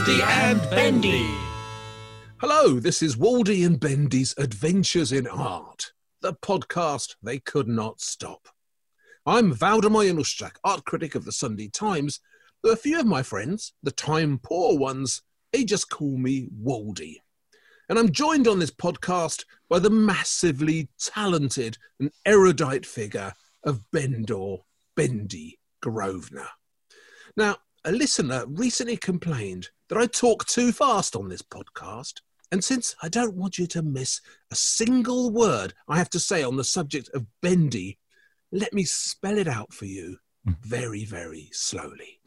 Waldy and Bendy. Hello, this is Waldy and Bendy's Adventures in Art, the podcast they could not stop. I'm Waldemar Januszczak, art critic of the Sunday Times, though a few of my friends, the time poor ones, they just call me Waldy. And I'm joined on this podcast by the massively talented and erudite figure of Bendor Bendy Grosvenor. Now, a listener recently complained that I talk too fast on this podcast. And since I don't want you to miss a single word I have to say on the subject of Bendy, let me spell it out for you mm. very, very slowly.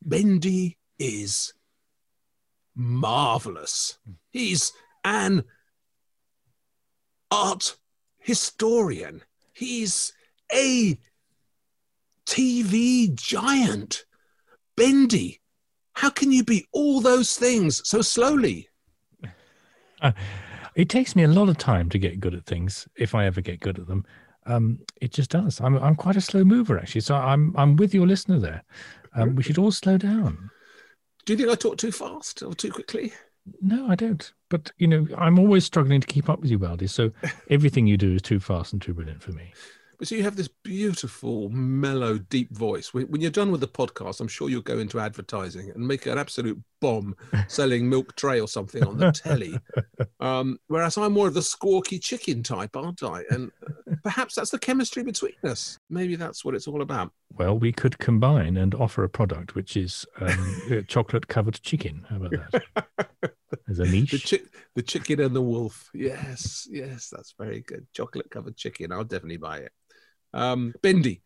Bendy is marvelous. He's an art historian. He's a TV giant. Bendy, how can you be all those things so slowly? Uh, it takes me a lot of time to get good at things, if I ever get good at them. Um, it just does. I'm I'm quite a slow mover actually, so I'm I'm with your listener there. Um, we should all slow down. Do you think I talk too fast or too quickly? No, I don't. But you know, I'm always struggling to keep up with you, Waldy. So everything you do is too fast and too brilliant for me. But so you have this beautiful, mellow, deep voice. When when you're done with the podcast, I'm sure you'll go into advertising and make an absolute bomb selling milk tray or something on the telly. Um, whereas I'm more of the squawky chicken type, aren't I? And uh, perhaps that's the chemistry between us. Maybe that's what it's all about. Well, we could combine and offer a product which is um, chocolate covered chicken. How about that? As a The, chi- the chicken and the wolf. Yes, yes, that's very good. Chocolate covered chicken. I'll definitely buy it. Um, Bendy,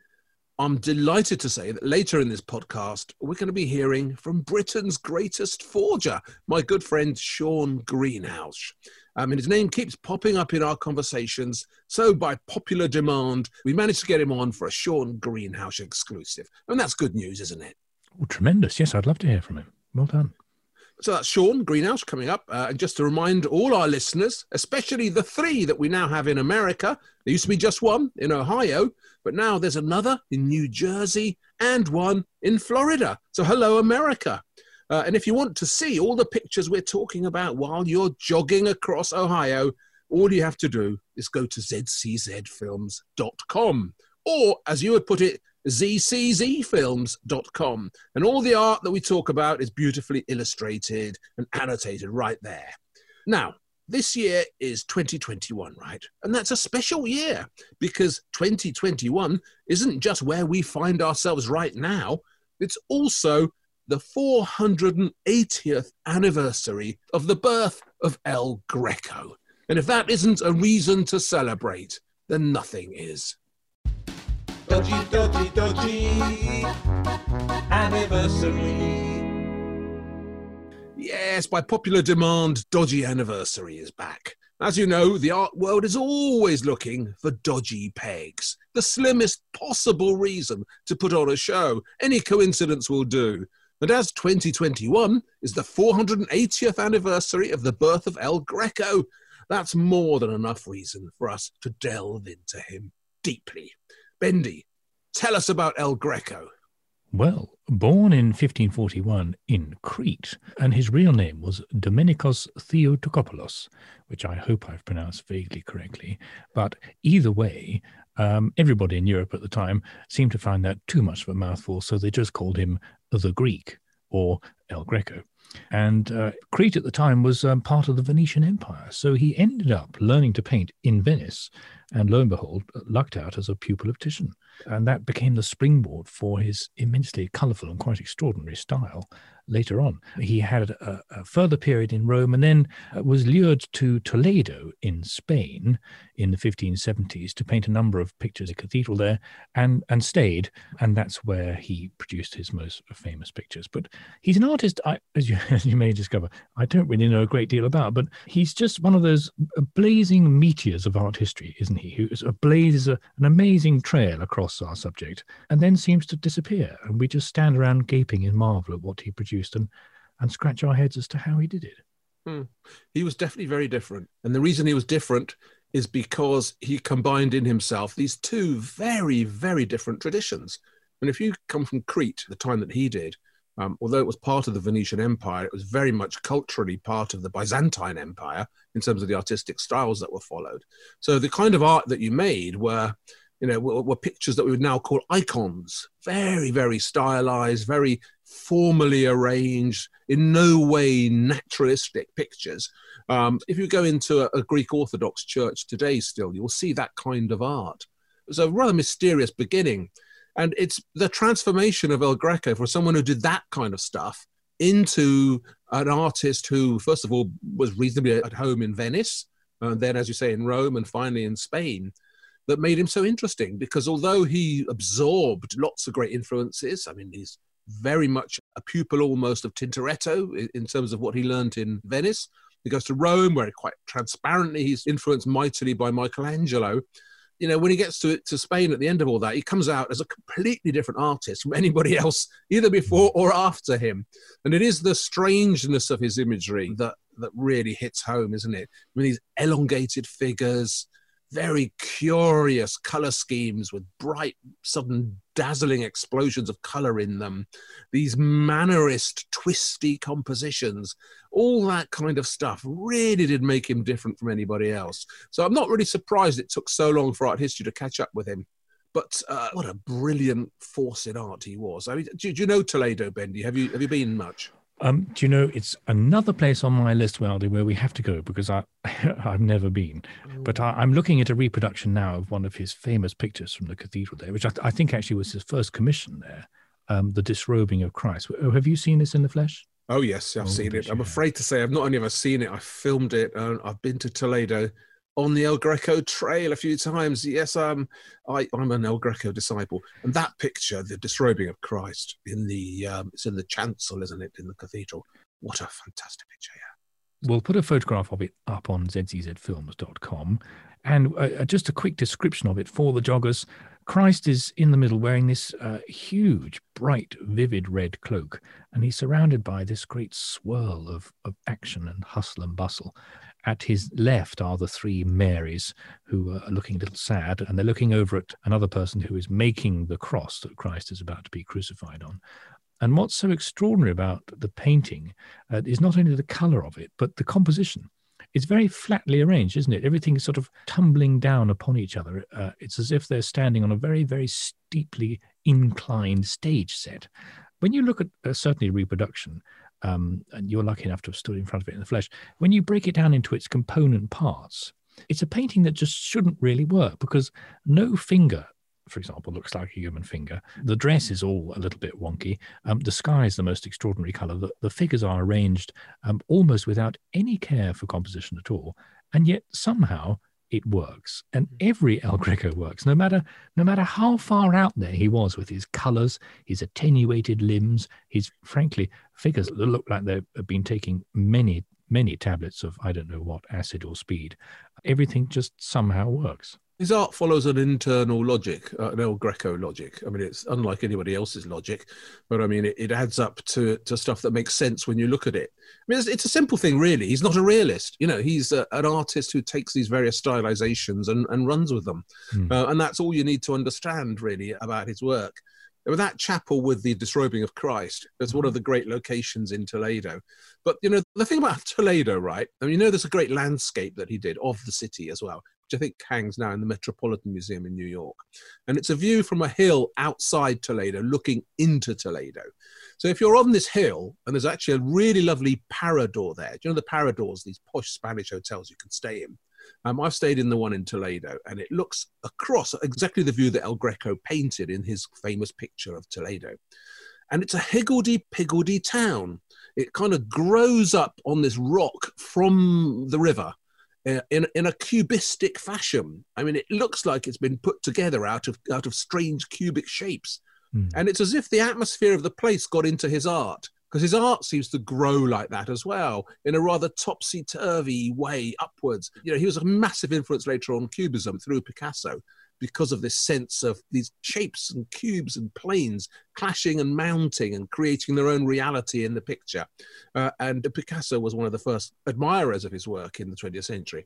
I'm delighted to say that later in this podcast, we're going to be hearing from Britain's greatest forger, my good friend Shaun Greenhalgh. Um, and his name keeps popping up in our conversations. So, by popular demand, we managed to get him on for a Shaun Greenhalgh exclusive. And that's good news, isn't it? Oh, tremendous. Yes, I'd love to hear from him. Well done. So that's Shaun Greenhalgh coming up. Uh, and just to remind all our listeners, especially the three that we now have in America, there used to be just one in Ohio, but now there's another in New Jersey and one in Florida. So hello, America. Uh, and if you want to see all the pictures we're talking about while you're jogging across Ohio, all you have to do is go to zczfilms.com. Or, as you would put it, zczfilms.com. And all the art that we talk about is beautifully illustrated and annotated right there. Now, this year is 2021, right? And that's a special year because 2021 isn't just where we find ourselves right now, it's also the 480th anniversary of the birth of El Greco. And if that isn't a reason to celebrate, then nothing is. Dodgy, dodgy, dodgy. Anniversary. Yes, by popular demand, Dodgy Anniversary is back. As you know, the art world is always looking for dodgy pegs, the slimmest possible reason to put on a show. Any coincidence will do. And as 2021 is the 480th anniversary of the birth of El Greco, that's more than enough reason for us to delve into him deeply. Bendy, tell us about El Greco. Well, born in 1541 in Crete, and his real name was Domenikos Theotokopoulos, which I hope I've pronounced vaguely correctly. But either way, um, everybody in Europe at the time seemed to find that too much of a mouthful, so they just called him the Greek or El Greco. And uh, Crete at the time was um, part of the Venetian Empire, so he ended up learning to paint in Venice, and lo and behold, lucked out as a pupil of Titian. And that became the springboard for his immensely colourful and quite extraordinary style later on. He had a, a further period in Rome and then uh, was lured to Toledo in Spain in the 1570s to paint a number of pictures of cathedral there and, and stayed. And that's where he produced his most famous pictures. But he's an artist, I, as, you, as you may discover, I don't really know a great deal about, but he's just one of those blazing meteors of art history, isn't he? Who blazes a, an amazing trail across our subject and then seems to disappear. And we just stand around gaping in marvel at what he produced and, and scratch our heads as to how he did it. Hmm. He was definitely very different. And the reason he was different is because he combined in himself these two very, very different traditions. And if you come from Crete, the time that he did, Um, although it was part of the Venetian Empire, it was very much culturally part of the Byzantine Empire in terms of the artistic styles that were followed. So the kind of art that you made were, you know, were, were pictures that we would now call icons, very, very stylized, very formally arranged, in no way naturalistic pictures. Um, if you go into a, a Greek Orthodox church today, still, you'll see that kind of art. It was a rather mysterious beginning. And it's the transformation of El Greco for someone who did that kind of stuff into an artist who, first of all, was reasonably at home in Venice, and then, as you say, in Rome, and finally in Spain, that made him so interesting. Because although he absorbed lots of great influences, I mean, he's very much a pupil almost of Tintoretto in terms of what he learned in Venice. He goes to Rome, where quite transparently he's influenced mightily by Michelangelo you know, when he gets to to Spain at the end of all that, he comes out as a completely different artist from anybody else, either before or after him. And it is the strangeness of his imagery that that really hits home, isn't it? I mean, these elongated figures, very curious color schemes with bright, sudden, dazzling explosions of color in them, these mannerist, twisty compositions, all that kind of stuff really did make him different from anybody else. So I'm not really surprised it took so long for art history to catch up with him. But uh, what a brilliant force in art he was. I mean, do, do you know Toledo, Bendy? Have you have you been much? Um, do you know it's another place on my list, Waldy, where we have to go because I I've never been, but I, am looking at a reproduction now of one of his famous pictures from the cathedral there, which I, I think actually was his first commission there, um, the disrobing of Christ. Oh, have you seen this in the flesh? Oh yes, I've oh, seen it. I'm afraid to say I've not only ever seen it, I filmed it. Uh, I've been to Toledo on the El Greco trail a few times. Yes, um, I, I'm an El Greco disciple, and that picture, the disrobing of Christ in the, um, it's in the chancel, isn't it, in the cathedral? What a fantastic picture! Yeah. We'll put a photograph of it up on zczfilms.com, and uh, just a quick description of it for the joggers. Christ is in the middle wearing this uh, huge, bright, vivid red cloak, and he's surrounded by this great swirl of, of action and hustle and bustle. At his left are the three Marys who are looking a little sad, and they're looking over at another person who is making the cross that Christ is about to be crucified on. And what's so extraordinary about the painting uh, is not only the color of it, but the composition. It's very flatly arranged, isn't it? Everything is sort of tumbling down upon each other. Uh, it's as if they're standing on a very, very steeply inclined stage set. When you look at uh, certainly reproduction, um, and you're lucky enough to have stood in front of it in the flesh, when you break it down into its component parts, it's a painting that just shouldn't really work because no finger, for example, looks like a human finger. The dress is all a little bit wonky. Um, the sky is the most extraordinary color. The, the figures are arranged um, almost without any care for composition at all. And yet somehow it works. And mm. every el greco works. No matter no matter how far out there he was with his colors his attenuated limbs his frankly figures that look like they've been taking many many tablets of i don't know what acid or speed everything just somehow works his art follows an internal logic, uh, an El Greco logic. I mean, it's unlike anybody else's logic, but I mean, it, it, adds up to, to stuff that makes sense when you look at it. I mean, it's, it's a simple thing, really. He's not a realist. You know, he's a, an artist who takes these various stylizations and, and runs with them. Mm. Uh, and that's all you need to understand, really, about his work. With that chapel with the disrobing of Christ, it's one of the great locations in Toledo. But, you know, the thing about Toledo, right? I mean, you know, there's a great landscape that he did of the city as well which I think hangs now in the Metropolitan Museum in New York. And it's a view from a hill outside Toledo looking into Toledo. So if you're on this hill, and there's actually a really lovely parador there, do you know the paradors, these posh Spanish hotels you can stay in? Um, I've stayed in the one in Toledo, and it looks across exactly the view that El Greco painted in his famous picture of Toledo. And it's a higgledy-piggledy town. It kind of grows up on this rock from the river in, in a cubistic fashion. I mean, it looks like it's been put together out of, out of strange cubic shapes. Mm. And it's as if the atmosphere of the place got into his art, because his art seems to grow like that as well, in a rather topsy turvy way upwards. You know, he was a massive influence later on Cubism through Picasso. Because of this sense of these shapes and cubes and planes clashing and mounting and creating their own reality in the picture. Uh, and Picasso was one of the first admirers of his work in the 20th century.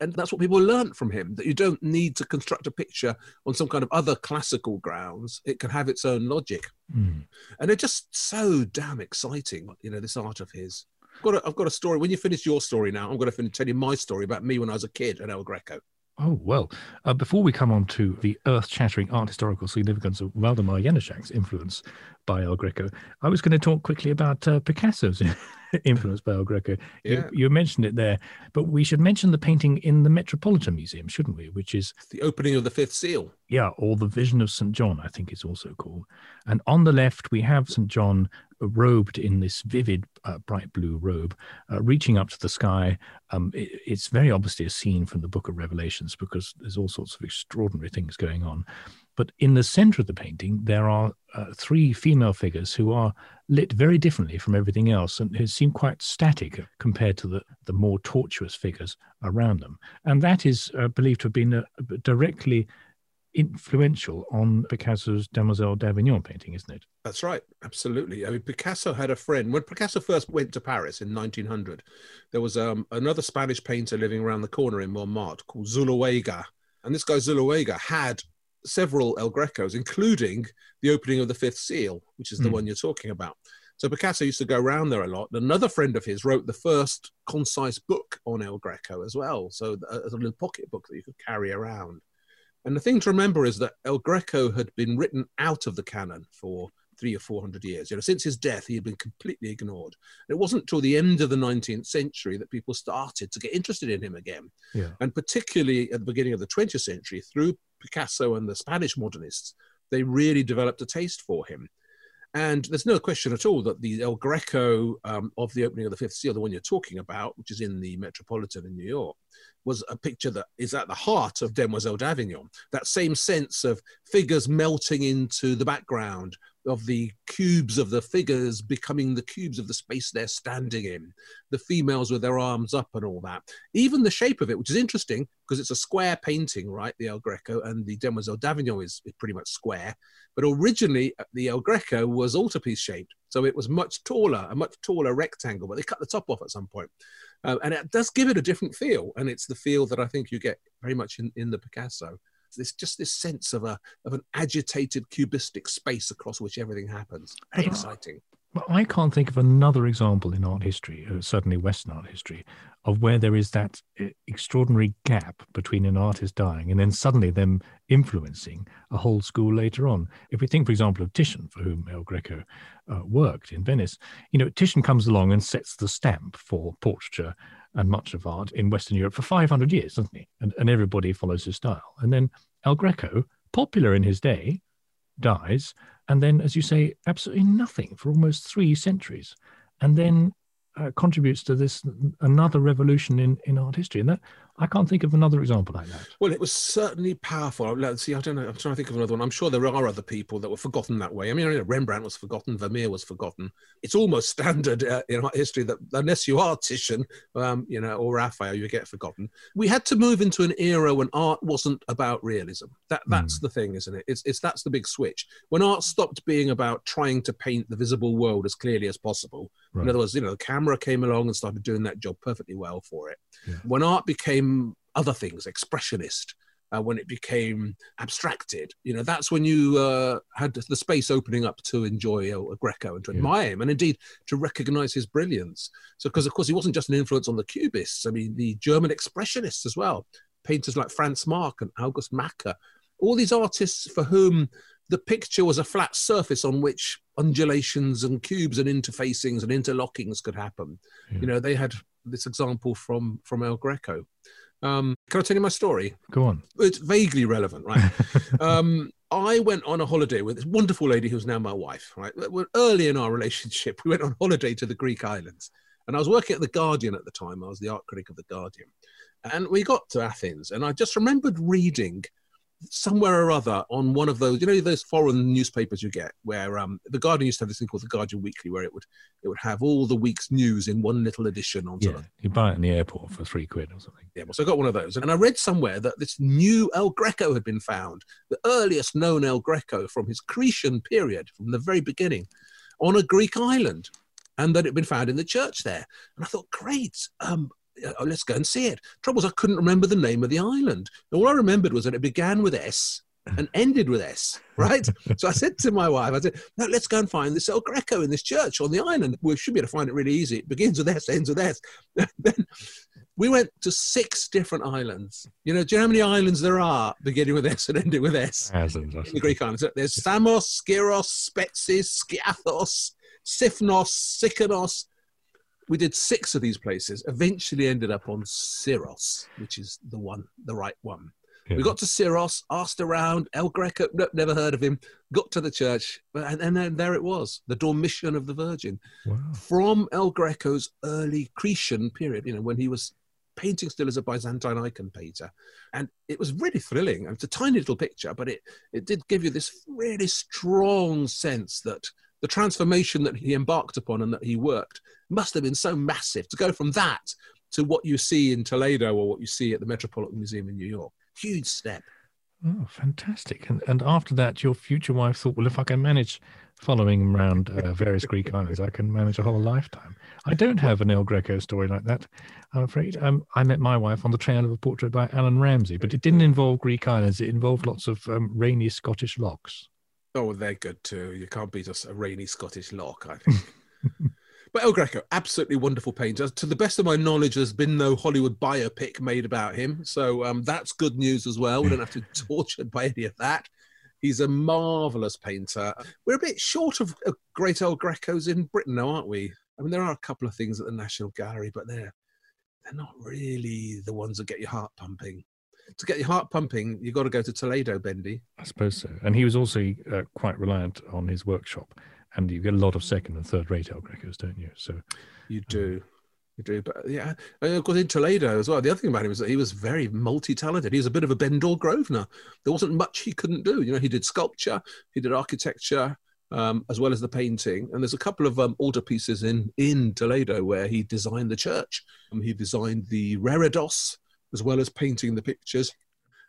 And that's what people learnt from him that you don't need to construct a picture on some kind of other classical grounds, it can have its own logic. Mm. And they're just so damn exciting, you know, this art of his. I've got, a, I've got a story. When you finish your story now, I'm going to finish, tell you my story about me when I was a kid at El Greco. Oh, well, uh, before we come on to the earth shattering art historical significance of Waldemar Januszczak's influence by El Greco, I was going to talk quickly about uh, Picasso's influence by El Greco. Yeah. You, you mentioned it there, but we should mention the painting in the Metropolitan Museum, shouldn't we? Which is, The opening of the fifth seal. yeah, or the Vision of St. John, I think it's also called. And on the left, we have St. John robed in this vivid uh, bright blue robe, uh, reaching up to the sky. Um, it- it's very obviously a scene from the book of Revelations because there's all sorts of extraordinary things going on. But in the center of the painting, there are uh, three female figures who are lit very differently from everything else and who seem quite static compared to the, the more tortuous figures around them. And that is uh, believed to have been uh, directly influential on Picasso's Demoiselle d'Avignon painting, isn't it? That's right, absolutely. I mean, Picasso had a friend when Picasso first went to Paris in 1900. There was um, another Spanish painter living around the corner in Montmartre called Zuloaga, and this guy Zuloaga had several El Grecos, including the opening of the Fifth Seal, which is the Hmm. one you're talking about. So Picasso used to go around there a lot. Another friend of his wrote the first concise book on El Greco as well, so uh, as a little pocket book that you could carry around. And the thing to remember is that El Greco had been written out of the canon for three or four hundred years. You know, since his death, he had been completely ignored. And It wasn't till the end of the 19th century that people started to get interested in him again. Yeah. And particularly at the beginning of the 20th century, through Picasso and the Spanish modernists, they really developed a taste for him. And there's no question at all that the El Greco um, of the opening of the Fifth Seal, the one you're talking about, which is in the Metropolitan in New York, was a picture that is at the heart of Demoiselle d'Avignon. That same sense of figures melting into the background, of the cubes of the figures becoming the cubes of the space they're standing in, the females with their arms up and all that. Even the shape of it, which is interesting because it's a square painting, right? The El Greco and the Demoiselle d'Avignon is, pretty much square. But originally, uh, the El Greco was altarpiece shaped. So it was much taller, a much taller rectangle, but they cut the top off at some point. Uh, and it does give it a different feel. And it's the feel that I think you get very much in, in the Picasso. There's just this sense of a of an agitated cubistic space across which everything happens. Very But exciting. Well, I can't think of another example in art history, uh, certainly Western art history, of where there is that uh, extraordinary gap between an artist dying and then suddenly them influencing a whole school later on. If we think, for example, of Titian, for whom El Greco uh, worked in Venice, you know, Titian comes along and sets the stamp for portraiture and much of art in Western Europe for 500 years, doesn't he? And, and everybody follows his style. And then El Greco, popular in his day, dies, and then, as you say, absolutely nothing for almost three centuries, and then uh, contributes to this another revolution in, in art history. And that I can't think of another example like that. Well, it was certainly powerful. Let's see, I don't know. I'm trying to think of another one. I'm sure there are other people that were forgotten that way. I mean, you know, Rembrandt was forgotten, Vermeer was forgotten. It's almost standard uh, in art history that unless you are Titian, um, you know, or Raphael, you get forgotten. We had to move into an era when art wasn't about realism. That that's the thing, isn't it? It's it's that's the big switch. When art stopped being about trying to paint the visible world as clearly as possible. Right. In other words, you know, the camera came along and started doing that job perfectly well for it. Yeah. When art became other things, expressionist, uh, when it became abstracted, you know, that's when you uh, had the space opening up to enjoy El Greco and to Yeah. admire him, and indeed to recognize his brilliance. So, because of course he wasn't just an influence on the Cubists. I mean, the German expressionists as well, painters like Franz Marc and August Macke, all these artists for whom the picture was a flat surface on which undulations and cubes and interfacings and interlockings could happen. Yeah. You know, they had this example from from El Greco. Um, can I tell you my story? Go on. It's vaguely relevant, right? um, I went on a holiday with this wonderful lady who's now my wife. Right, We're early in our relationship, we went on holiday to the Greek islands, and I was working at the Guardian at the time. I was the art critic of the Guardian, and we got to Athens, and I just remembered reading somewhere or other on one of those, you know, those foreign newspapers you get, where um, the Guardian used to have this thing called the Guardian Weekly, where it would it would have all the week's news in one little edition on. Yeah, you buy it in the airport for three quid or something. Yeah, well, so I got one of those, and I read somewhere that this new El Greco had been found, the earliest known El Greco from his Cretan period, from the very beginning, on a Greek island, and that it had been found in the church there. And I thought, great, um, Uh, oh, let's go and see it. Trouble is, I couldn't remember the name of the island. All I remembered was that it began with S and ended with S, right? so I said to my wife, I said, no, let's go and find this El Greco in this church on the island. We should be able to find it really easy. It begins with S, ends with S. then we went to six different islands. You know, do you know how many islands there are beginning with S and ending with S? Thousands. The Greek islands. There's Samos, Skiros, Spetsis, Skiathos, Sifnos, Sikinos, we did six of these places. Eventually, ended up on Syros, which is the one, the right one. Yeah. We got to Syros, asked around. El Greco, never heard of him. Got to the church, and, and then there it was, the Dormition of the Virgin, wow. from El Greco's early Cretan period. You know, when he was painting still as a Byzantine icon painter, and it was really thrilling. It's a tiny little picture, but it it did give you this really strong sense that the transformation that he embarked upon and that he worked must have been so massive to go from that to what you see in Toledo or what you see at the Metropolitan Museum in New York. Huge step. Oh, fantastic. And, and after that, your future wife thought, well, if I can manage following around uh, various Greek islands, I can manage a whole lifetime. I don't have an El Greco story like that, I'm afraid. Um, I met my wife on the trail of a portrait by Allan Ramsay, but it didn't involve Greek islands. It involved lots of um, rainy Scottish lochs. Oh, they're good too. You can't beat us a rainy Scottish lock, I think. but El Greco, absolutely wonderful painter. To the best of my knowledge, there's been no Hollywood biopic made about him. So um, that's good news as well. We don't have to be tortured by any of that. He's a marvelous painter. We're a bit short of great El Grecos in Britain now, aren't we? I mean, there are a couple of things at the National Gallery, but they're they're not really the ones that get your heart pumping to get your heart pumping, you've got to go to Toledo, Bendy. I suppose so. And he was also uh, quite reliant on his workshop. And you get a lot of second and third rate El Grecos, don't you? So you do. Um, you do. But yeah, of course, in Toledo as well. The other thing about him was that he was very multi talented. He was a bit of a Bendor Grosvenor. There wasn't much he couldn't do. You know, he did sculpture, he did architecture, um, as well as the painting. And there's a couple of um, altarpieces in in Toledo where he designed the church. Um, he designed the reredos, as well as painting the pictures.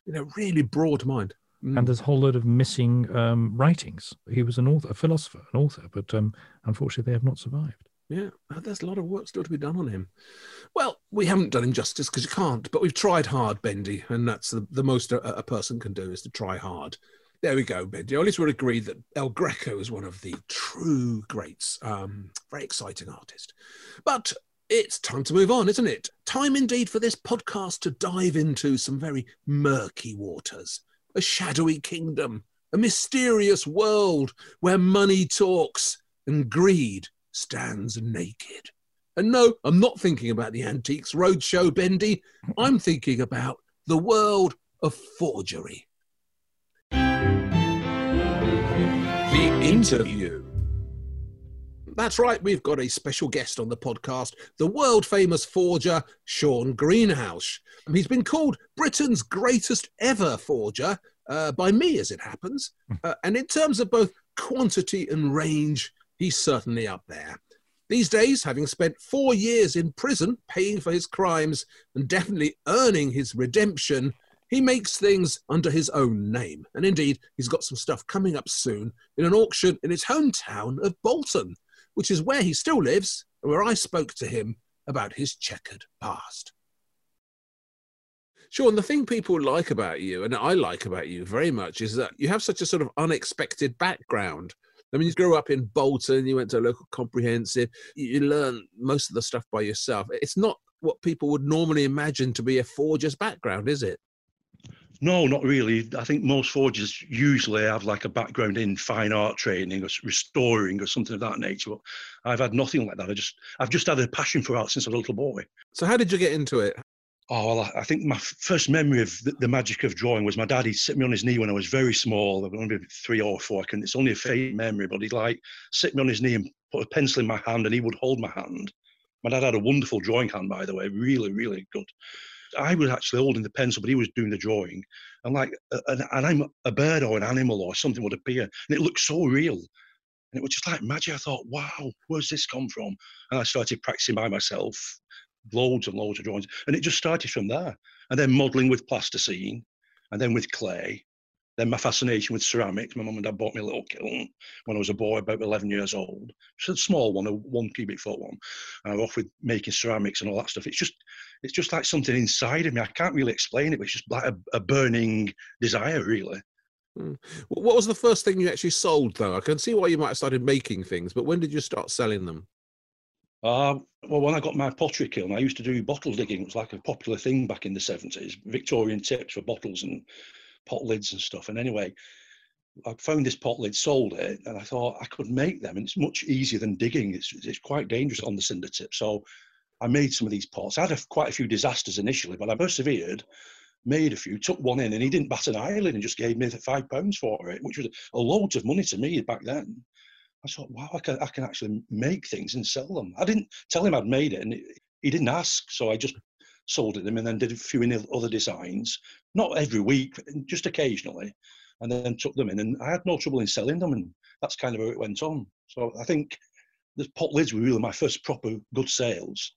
You know, really broad mind. Mm. And there's a whole load of missing um, writings. He was an author, a philosopher, an author, but um, unfortunately they have not survived. Yeah, uh, there's a lot of work still to be done on him. Well, we haven't done him justice because you can't, but we've tried hard, Bendy, and that's the, the most a, a, person can do is to try hard. There we go, Bendy. At least we're agreed that El Greco is one of the true greats. Um, very exciting artist. But it's time to move on, isn't it? Time indeed for this podcast to dive into some very murky waters, a shadowy kingdom, a mysterious world where money talks and greed stands naked. And no, I'm not thinking about the Antiques Roadshow, Bendy. I'm thinking about the world of forgery. The interview. That's right, we've got a special guest on the podcast, the world famous forger, Shaun Greenhalgh. He's been called Britain's greatest ever forger, uh, by me as it happens. Hmm. Uh, and in terms of both quantity and range, he's certainly up there. These days, having spent four years in prison paying for his crimes and definitely earning his redemption, he makes things under his own name. And indeed, he's got some stuff coming up soon in an auction in his hometown of Bolton which is where he still lives and where I spoke to him about his checkered past. Shaun, the thing people like about you, and I like about you very much, is that you have such a sort of unexpected background. I mean, you grew up in Bolton, you went to a local comprehensive, you learn most of the stuff by yourself. It's not what people would normally imagine to be a forger's background, is it? No, not really. I think most forgers usually have like a background in fine art training or restoring or something of that nature. But I've had nothing like that. I just, I've just had a passion for art since I was a little boy. So how did you get into it? Oh, well, I think my first memory of the, the magic of drawing was my dad. He'd sit me on his knee when I was very small. Only three or four. I can, it's only a faint memory, but he'd like sit me on his knee and put a pencil in my hand and he would hold my hand. My dad had a wonderful drawing hand, by the way, really, really good. I was actually holding the pencil, but he was doing the drawing. And like, and, and I'm a bird or an animal or something would appear, and it looked so real. And it was just like magic. I thought, wow, where's this come from? And I started practicing by myself, loads and loads of drawings. And it just started from there. And then modelling with plasticine, and then with clay, then my fascination with ceramics. My mum and dad bought me a little kiln when I was a boy, about 11 years old. It's a small one, a one cubic foot one. And I'm off with making ceramics and all that stuff. It's just, it's just like something inside of me. I can't really explain it, but it's just like a, a burning desire, really. Hmm. What was the first thing you actually sold, though? I can see why you might have started making things, but when did you start selling them? Uh, well, when I got my pottery kiln, I used to do bottle digging. It was like a popular thing back in the 70s, Victorian tips for bottles and pot lids and stuff. And anyway, I found this pot lid, sold it, and I thought I could make them. And it's much easier than digging. It's, it's quite dangerous on the cinder tip. So I made some of these pots. I had a, quite a few disasters initially, but I persevered, made a few, took one in, and he didn't bat an eyelid and just gave me five pounds for it, which was a load of money to me back then. I thought, wow, I can, I can actually make things and sell them. I didn't tell him I'd made it, and he didn't ask. So I just sold it them and then did a few in other designs, not every week, just occasionally, and then took them in. And I had no trouble in selling them, and that's kind of how it went on. So I think the pot lids were really my first proper good sales.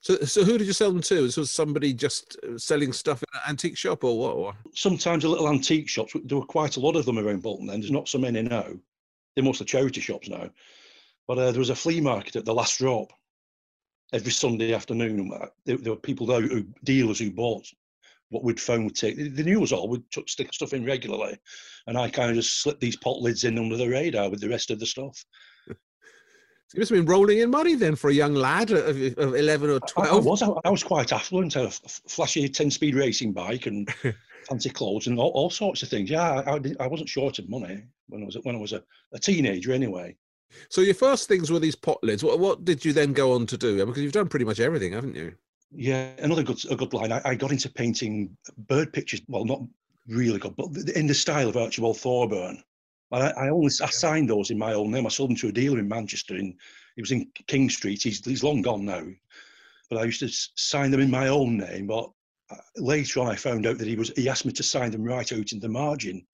So, so who did you sell them to? Was somebody just uh, selling stuff in an antique shop or what? Sometimes a little antique shops. There were quite a lot of them around Bolton then. There's not so many now. They're mostly charity shops now. But uh, there was a flea market at the last drop every Sunday afternoon. There, there were people there, who, dealers who bought what we'd phone would take. They knew us all. We'd stick stuff in regularly, and I kind of just slipped these pot lids in under the radar with the rest of the stuff. You must have been rolling in money then for a young lad of, of 11 or 12. I, I was. I, I, was quite affluent. A flashy 10 speed racing bike and fancy clothes and all, all, sorts of things. Yeah, I, I, wasn't short of money when I was when I was a, a teenager anyway. So your first things were these pot lids. What, what did you then go on to do? Because you've done pretty much everything, haven't you? Yeah, another good a good line. I, I got into painting bird pictures. Well, not really good, but in the style of Archibald Thorburn. I, I only I signed those in my own name. I sold them to a dealer in Manchester. In he was in King Street. He's he's long gone now, but I used to sign them in my own name. But uh, later on, I found out that he was he asked me to sign them right out in the margin.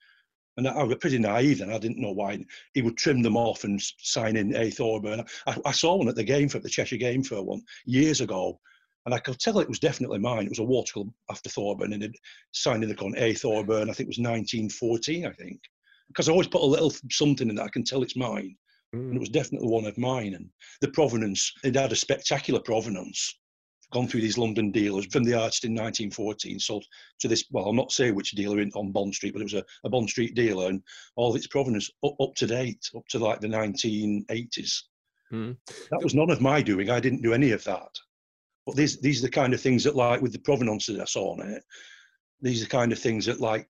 And I was pretty naive then. I didn't know why. He would trim them off and sign in A. Thorburn. I, I saw one at the game for the Cheshire Game for one years ago. And I could tell it was definitely mine. It was a water club after Thorburn and it signed in the con A. Thorburn. I think it was 1914, I think. Because I always put a little something in that I can tell it's mine. Mm. And it was definitely one of mine. And the provenance, it had a spectacular provenance gone through these London dealers from the artist in 1914, sold to this, well, I'll not say which dealer in, on Bond Street, but it was a, a Bond Street dealer and all of its provenance up, up to date, up to like the 1980s. Hmm. That was none of my doing. I didn't do any of that. But these, these are the kind of things that, like, with the provenance that I saw on it, these are the kind of things that, like,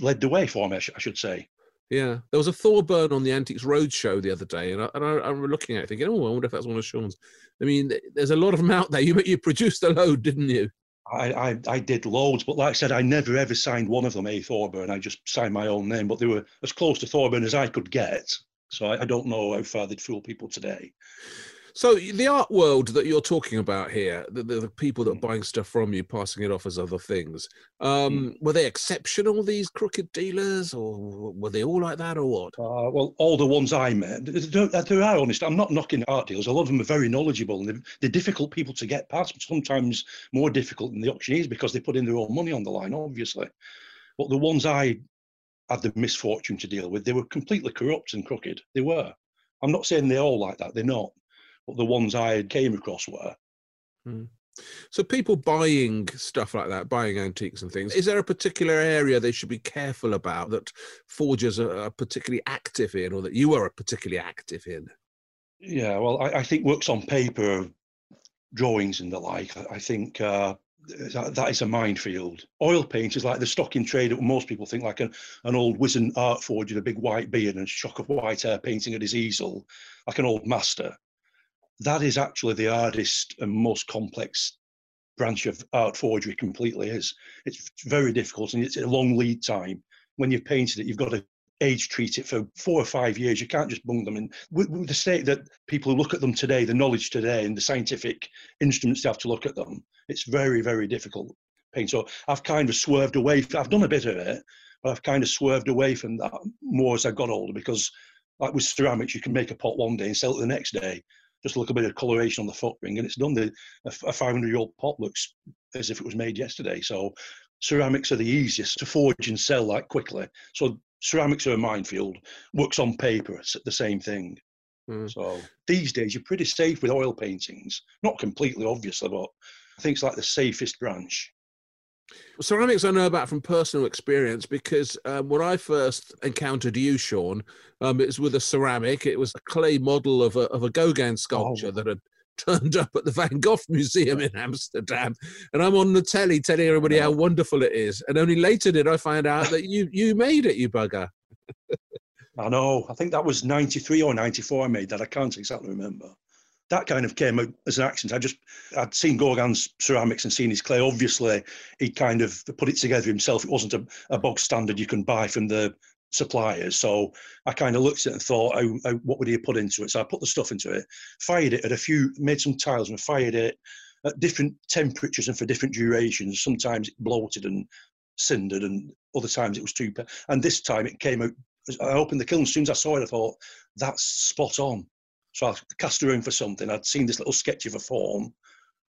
led the way for me, I, sh- I should say. Yeah, there was a Thorburn on the Antiques Roadshow the other day, and I, and I, I remember looking at it thinking, oh, I wonder if that's one of Shaun's. I mean, there's a lot of them out there. You you produced a load, didn't you? I, I, I did loads, but like I said, I never ever signed one of them a Thorburn. I just signed my own name, but they were as close to Thorburn as I could get. So I, I don't know how far they'd fool people today. So the art world that you're talking about here, the, the, the, people that are buying stuff from you, passing it off as other things, um, mm. were they exceptional? These crooked dealers, or were they all like that, or what? Uh, well, all the ones I met, they, they are honest. I'm not knocking art dealers. A lot of them are very knowledgeable, and they're, they're difficult people to get past. Sometimes more difficult than the auctioneers because they put in their own money on the line, obviously. But the ones I had the misfortune to deal with, they were completely corrupt and crooked. They were. I'm not saying they're all like that. They're not but the ones I came across were. Mm. So people buying stuff like that, buying antiques and things, is there a particular area they should be careful about that forgers are particularly active in, or that you are particularly active in? Yeah, well, I, I think works on paper, drawings and the like. I, I think uh, that, that is a minefield. Oil paint is like the stock in trade that most people think like an, an old wizened art forger with a big white beard and a shock of white hair painting at his easel, like an old master that is actually the hardest and most complex branch of art forgery completely is. It's very difficult and it's a long lead time. When you've painted it, you've got to age treat it for four or five years. You can't just bung them in. With, with the state that people who look at them today, the knowledge today and the scientific instruments they have to look at them, it's very, very difficult. paint. So I've kind of swerved away. I've done a bit of it, but I've kind of swerved away from that more as I got older because, like with ceramics, you can make a pot one day and sell it the next day. Just a little bit of coloration on the foot ring, and it's done. The a 500 year old pot looks as if it was made yesterday. So ceramics are the easiest to forge and sell like quickly. So ceramics are a minefield. Works on paper, it's the same thing. Mm. So these days you're pretty safe with oil paintings. Not completely, obviously, but I think it's like the safest branch. Ceramics I know about from personal experience because um, when I first encountered you, Shaun, um, it was with a ceramic. It was a clay model of a, of a Gauguin sculpture Oh. that had turned up at the Van Gogh Museum in Amsterdam. And I'm on the telly telling everybody how wonderful it is. And only later did I find out that you, you made it, you bugger. I know. I think that was 93 or 94 I made that. I can't exactly remember. That kind of came out as an accident. I just, I'd seen Gauguin's ceramics and seen his clay. Obviously, he kind of put it together himself. It wasn't a, a bog standard you can buy from the suppliers. So I kind of looked at it and thought, what would he put into it? So I put the stuff into it, fired it at a few, made some tiles and fired it at different temperatures and for different durations. Sometimes it bloated and cindered, and other times it was too. And this time it came out. I opened the kiln. As soon as I saw it, I thought that's spot on. So I cast around for something. I'd seen this little sketch of a form,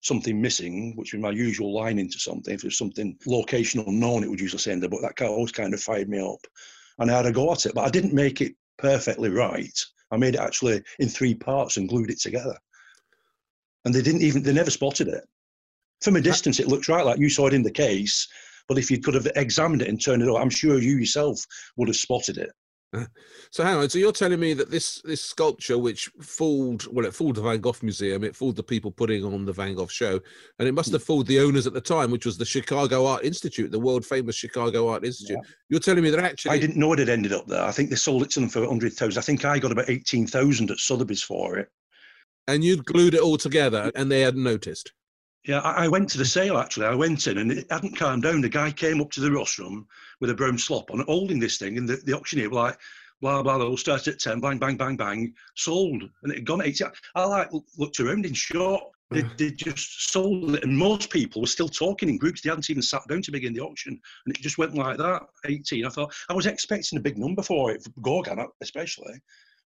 something missing, which was my usual line into something. If it was something location unknown, it would usually say in there, but that always kind of fired me up. And I had a go at it, but I didn't make it perfectly right. I made it actually in three parts and glued it together. And they didn't even, they never spotted it. From a distance, it looks right, like you saw it in the case. But if you could have examined it and turned it up, I'm sure you yourself would have spotted it. So hang on. So you're telling me that this this sculpture, which fooled well, it fooled the Van Gogh Museum, it fooled the people putting on the Van Gogh show, and it must have fooled the owners at the time, which was the Chicago Art Institute, the world famous Chicago Art Institute. You're telling me that actually I didn't know it had ended up there. I think they sold it to them for 100,000. I think I got about 18,000 at Sotheby's for it. and you'd glued it all together, and they hadn't noticed. Yeah, I, I went to the sale actually. I went in and it hadn't calmed down. The guy came up to the rostrum with a brown slop on, holding this thing, and the, the auctioneer was like, blah, blah, blah, we'll start at 10, bang, bang, bang, bang, sold. And it had gone 80. I like looked around in shock. They, they just sold it, and most people were still talking in groups. They hadn't even sat down to begin the auction, and it just went like that. 18. I thought I was expecting a big number for it, for Gauguin uh, especially,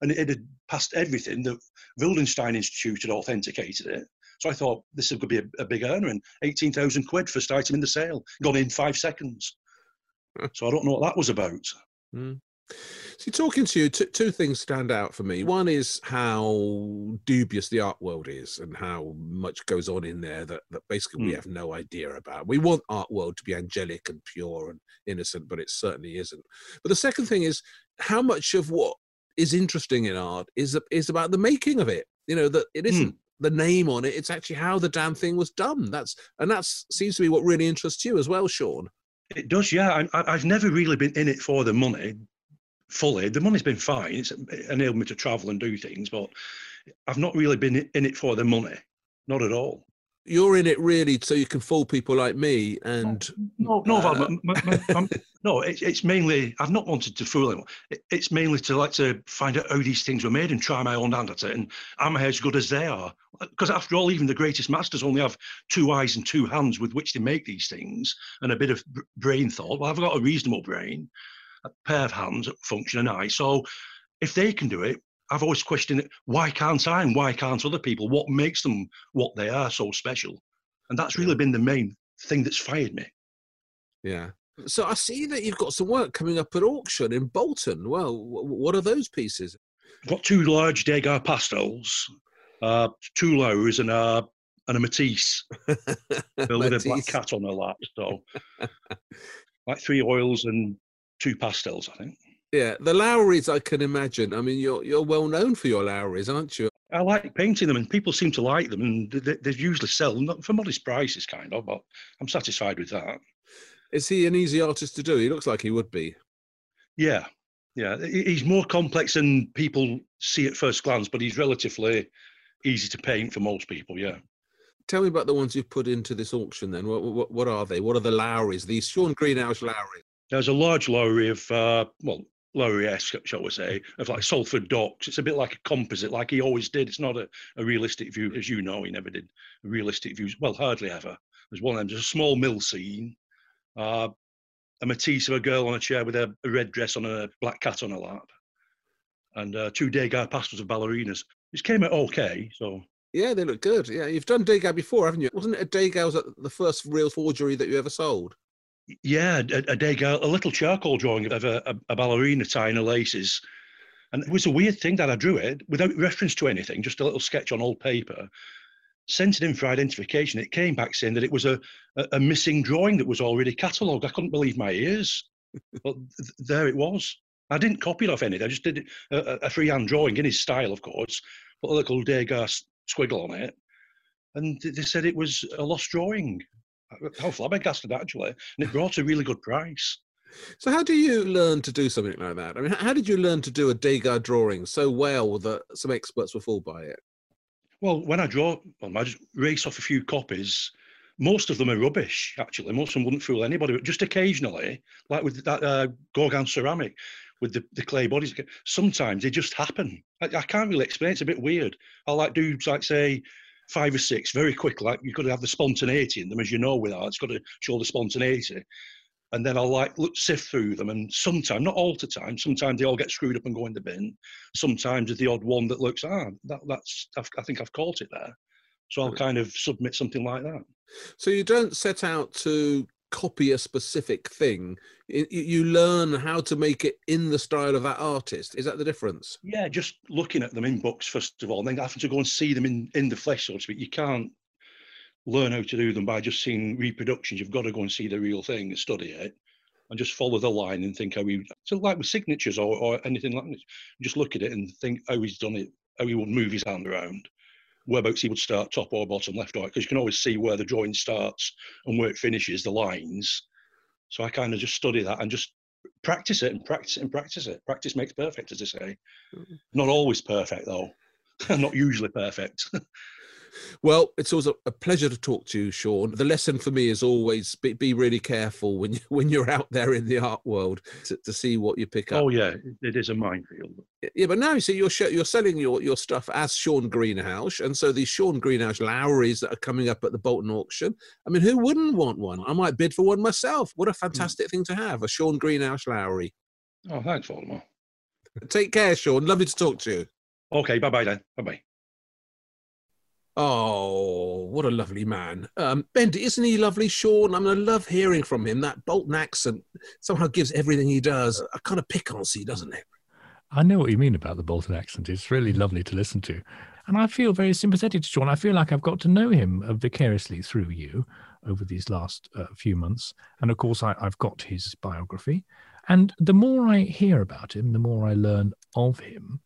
and it, had passed everything. The Wildenstein Institute had authenticated it, so I thought this could be a, a big earner. And 18,000 quid first item in the sale, gone in five seconds. so I don't know what that was about. See, talking to you, t- two things stand out for me. One is how dubious the art world is and how much goes on in there that, that basically we Hmm. have no idea about. We want art world to be angelic and pure and innocent, but it certainly isn't. But the second thing is how much of what is interesting in art is is about the making of it. You know that it isn't the name on it; it's actually how the damn thing was done. That's and that seems to be what really interests you as well, Shaun. It does, yeah. I, I've never really been in it for the money fully. The money's been fine. It's enabled me to travel and do things, but I've not really been in it for the money. Not at all. You're in it really so you can fool people like me and No, no, Val, Uh, no. It's, it's mainly I've not wanted to fool anyone. It, it's mainly to like to find out how these things were made and try my own hand at it. And am I as good as they are? Because after all, even the greatest masters only have two eyes and two hands with which to make these things, and a bit of brain thought. Well, I've got a reasonable brain, a pair of hands that function, and eye. So if they can do it, I've always questioned it. Why can't I? And why can't other people? What makes them what they are so special? And that's really been the main thing that's fired me. Yeah. So I see that you've got some work coming up at auction in Bolton. Well, what are those pieces? I've got two large Degas pastels, uh, two Lowrys and a and a Matisse with a black cat on her lap. So, like three oils and two pastels, I think. Yeah, the Lowrys, I can imagine. I mean, you're you're well known for your Lowrys, aren't you? I like painting them, and people seem to like them, and they, they usually sell not for modest prices, kind of. But I'm satisfied with that. Is he an easy artist to do? He looks like he would be. Yeah, yeah. He's more complex than people see at first glance, but he's relatively easy to paint for most people. Yeah. Tell me about the ones you've put into this auction. Then, what what, what are they? What are the Lowrys? These Shaun Greenhalgh Lowrys. There's a large Lowry of, uh, well, Lowry-esque, shall we say, of like Salford docks. It's a bit like a composite, like he always did. It's not a, a realistic view, as you know. He never did realistic views. Well, hardly ever. There's one of them, just a small mill scene. Uh, a Matisse of a girl on a chair with a, a red dress on a black cat on her lap. And uh, two Degas pastels of ballerinas. Which came out okay, so Yeah, they look good. Yeah, you've done Degas before, haven't you? Wasn't it a Degas at the first real forgery that you ever sold? Yeah, a, a Degas, a little charcoal drawing of a, a, a ballerina tying her laces. And it was a weird thing that I drew it without reference to anything, just a little sketch on old paper. Sent it in for identification. It came back saying that it was a, a, a missing drawing that was already catalogued. I couldn't believe my ears. but th- there it was. I didn't copy it off anything. I just did a, a- freehand drawing in his style, of course, put a little Degas uh, squiggle on it. And th- they said it was a lost drawing. How flabbergasted, actually. And it brought a really good price. So, how do you learn to do something like that? I mean, how did you learn to do a Degas drawing so well that some experts were fooled by it? Well, when I draw, well, I just race off a few copies. Most of them are rubbish, actually. Most of them wouldn't fool anybody, but just occasionally, like with that uh, Gauguin ceramic, with the, the clay bodies, sometimes they just happen. I, I can't really explain. It's a bit weird. I'll like do, like, say, five or six very quick. Like, you've got to have the spontaneity in them, as you know, with art. It's got to show the spontaneity. And then I'll like look, sift through them, and sometimes, not all the time, sometimes they all get screwed up and go in the bin. Sometimes there's the odd one that looks, ah, that, that's, I've, I think I've caught it there. So I'll kind of submit something like that. So, you don't set out to copy a specific thing, y- you learn how to make it in the style of that artist. Is that the difference? Yeah, just looking at them in books first of all, and then having to go and see them in, in the flesh, so to speak. You can't learn how to do them by just seeing reproductions. You've got to go and see the real thing and study it, and just follow the line and think how he. So like with signatures or, or anything like that, just look at it and think how he's done it, how he would move his hand around, whereabouts he would start top or bottom, left or right, because you can always see where the drawing starts and where it finishes, the lines. So I kind of just study that and just practice it and practice it and practice it. Practice makes perfect, as they say. Mm. Not always perfect though. Not usually perfect. Well, it's always a, a pleasure to talk to you, Shaun. The lesson for me is always be, be really careful when you, when you're out there in the art world to, to see what you pick up. oh yeah, it is a minefield. Yeah, but now you see you're you're selling your, your stuff as Shaun Greenhalgh, and so these Shaun Greenhalgh Lowrys that are coming up at the Bolton auction. I mean, who wouldn't want one? I might bid for one myself. What a hmm. fantastic thing to have, a Shaun Greenhalgh Lowry. Oh, thanks, Waldemar. Take care, Shaun. Lovely to talk to you. Okay, bye bye then. Bye bye. Oh, what a lovely man. Um, Bendy, isn't he lovely, Shaun? I mean, I love hearing from him. That Bolton accent somehow gives everything he does a kind of piquancy, doesn't it? I know what you mean about the Bolton accent. It's really lovely to listen to. And I feel very sympathetic to Shaun. I feel like I've got to know him vicariously through you over these last uh, few months. And of course, I, I've got his biography. And the more I hear about him, the more I learn of him,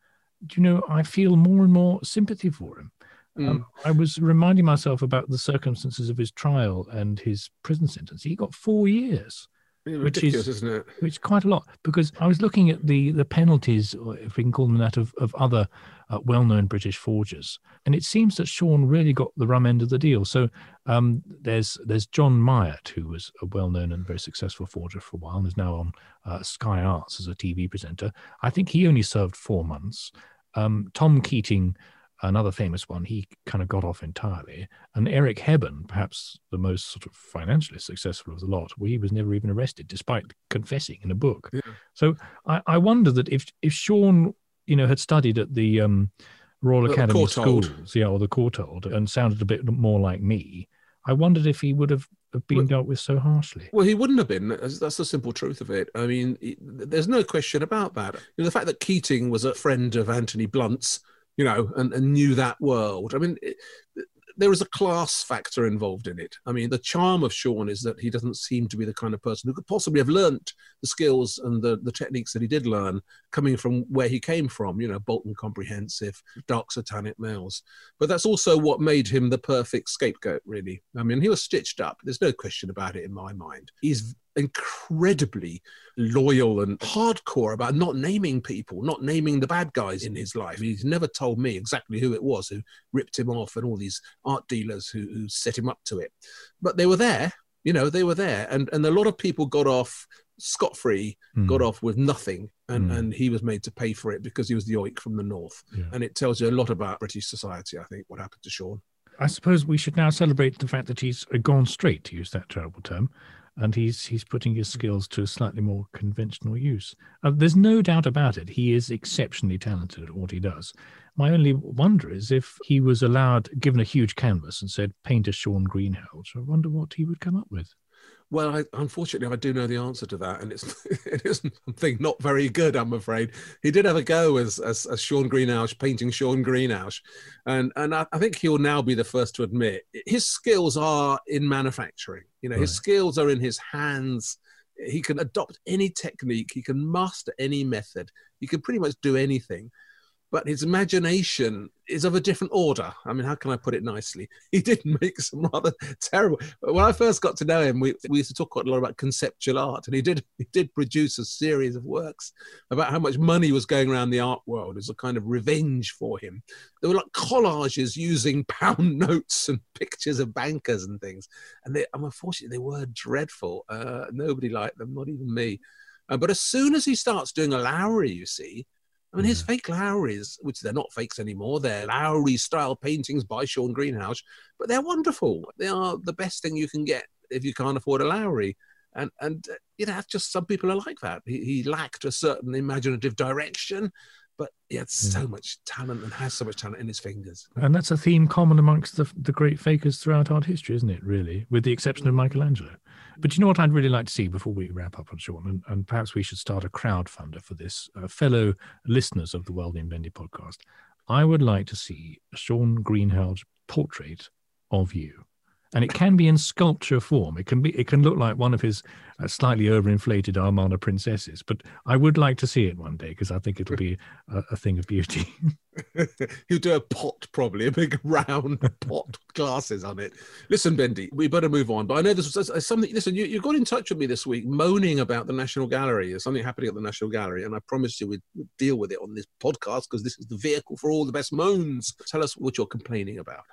do you know, I feel more and more sympathy for him. Um, I was reminding myself about the circumstances of his trial and his prison sentence. He got four years which is- isn't it? which is quite a lot because I was looking at the the penalties, or if we can call them that, of of other uh, well-known British forgers, and it seems that Shaun really got the rum end of the deal. So um, there's there's John Myatt, who was a well-known and very successful forger for a while, and is now on uh, Sky Arts as a TV presenter. I think he only served four months. Um, Tom Keating. Another famous one, he kind of got off entirely. And Eric Hebborn, perhaps the most sort of financially successful of the lot, where he was never even arrested, despite confessing in a book. Yeah. So I, I wonder that if if Shaun, you know, had studied at the um, Royal the Academy schools, yeah, or the Courtauld, and sounded a bit more like me, I wondered if he would have been Well- dealt with so harshly. Well, he wouldn't have been. That's that's the simple truth of it. I mean, there's no question about that. You know, the fact that Keating was a friend of Anthony Blunt's, you know, and, and knew that world. I mean, it, there is a class factor involved in it. I mean, the charm of Shaun is that he doesn't seem to be the kind of person who could possibly have learnt the skills and the, the techniques that he did learn coming from where he came from, you know, Bolton Comprehensive, Dark Satanic Males. But that's also what made him the perfect scapegoat, really. I mean, he was stitched up. There's no question about it in my mind. He's incredibly loyal and hardcore about not naming people, not naming the bad guys in his life. He's never told me exactly who it was who ripped him off and all these art dealers who, who set him up to it. But they were there, you know, they were there. And, and a lot of people got off scot free, got Hmm. off with nothing. And, Mm. and he was made to pay for it because he was the oik from the north. Yeah. And it tells you a lot about British society, I think, what happened to Shaun. I suppose we should now celebrate the fact that he's gone straight, to use that terrible term, and he's he's putting his skills to a slightly more conventional use. Uh, there's no doubt about it. He is exceptionally talented at what he does. My only wonder is if he was allowed, given a huge canvas, and said, "Paint a Shaun Greenhalgh." I wonder what he would come up with. Well, I, unfortunately, I do know the answer to that, and it's it is something not very good. I'm afraid he did have a go as as, as Shaun Greenhalgh painting Shaun Greenhalgh, and and I, I, think he'll now be the first to admit his skills are in manufacturing. You know, right. his skills are in his hands. He can adopt any technique. He can master any method. He can pretty much do anything but his imagination is of a different order. I mean, how can I put it nicely? He did make some rather terrible. When I first got to know him, we, we used to talk quite a lot about conceptual art, and he did he did produce a series of works about how much money was going around the art world as a kind of revenge for him. There were like collages using pound notes and pictures of bankers and things, and they, I'm unfortunately, they were dreadful. Uh, nobody liked them, not even me. Uh, but as soon as he starts doing a Lowry, you see, I mean, his fake Lowrys, which they're not fakes anymore, they're Lowry style paintings by Shaun Greenhalgh, but they're wonderful. They are the best thing you can get if you can't afford a Lowry. And, and uh, you know, just some people are like that. He, he lacked a certain imaginative direction, but he had so much talent and has so much talent in his fingers. And that's a theme common amongst the, the great fakers throughout art history, isn't it, really? With the exception of Michelangelo. But you know what I'd really like to see before we wrap up on Shaun, and, and perhaps we should start a crowdfunder for this, uh, fellow listeners of the Waldy and Bendy podcast. I would like to see Shaun Greenhalgh's portrait of you and it can be in sculpture form. It can be. It can look like one of his uh, slightly overinflated Amarna princesses. But I would like to see it one day because I think it'll be a, a thing of beauty. He'll do a pot, probably a big round pot with glasses on it. Listen, Bendy, we better move on. But I know this was something. Listen, you, you got in touch with me this week, moaning about the National Gallery. There's something happening at the National Gallery, and I promised you we'd, we'd deal with it on this podcast because this is the vehicle for all the best moans. Tell us what you're complaining about.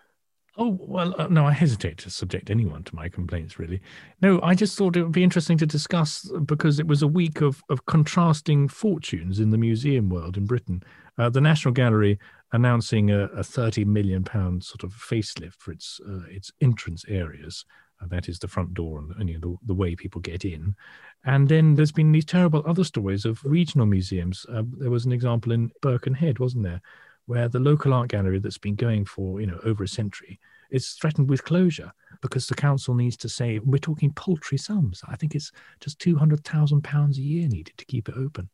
Oh, well, uh, no, I hesitate to subject anyone to my complaints, really. No, I just thought it would be interesting to discuss because it was a week of, of contrasting fortunes in the museum world in Britain. Uh, the National Gallery announcing a, a 30 million pound sort of facelift for its uh, its entrance areas. Uh, that is the front door and, and you know, the, the, way people get in. And then there's been these terrible other stories of regional museums. Uh, there was an example in Birkenhead, wasn't there? Where the local art gallery that's been going for you know over a century is threatened with closure because the council needs to say we're talking paltry sums. I think it's just two hundred thousand pounds a year needed to keep it open.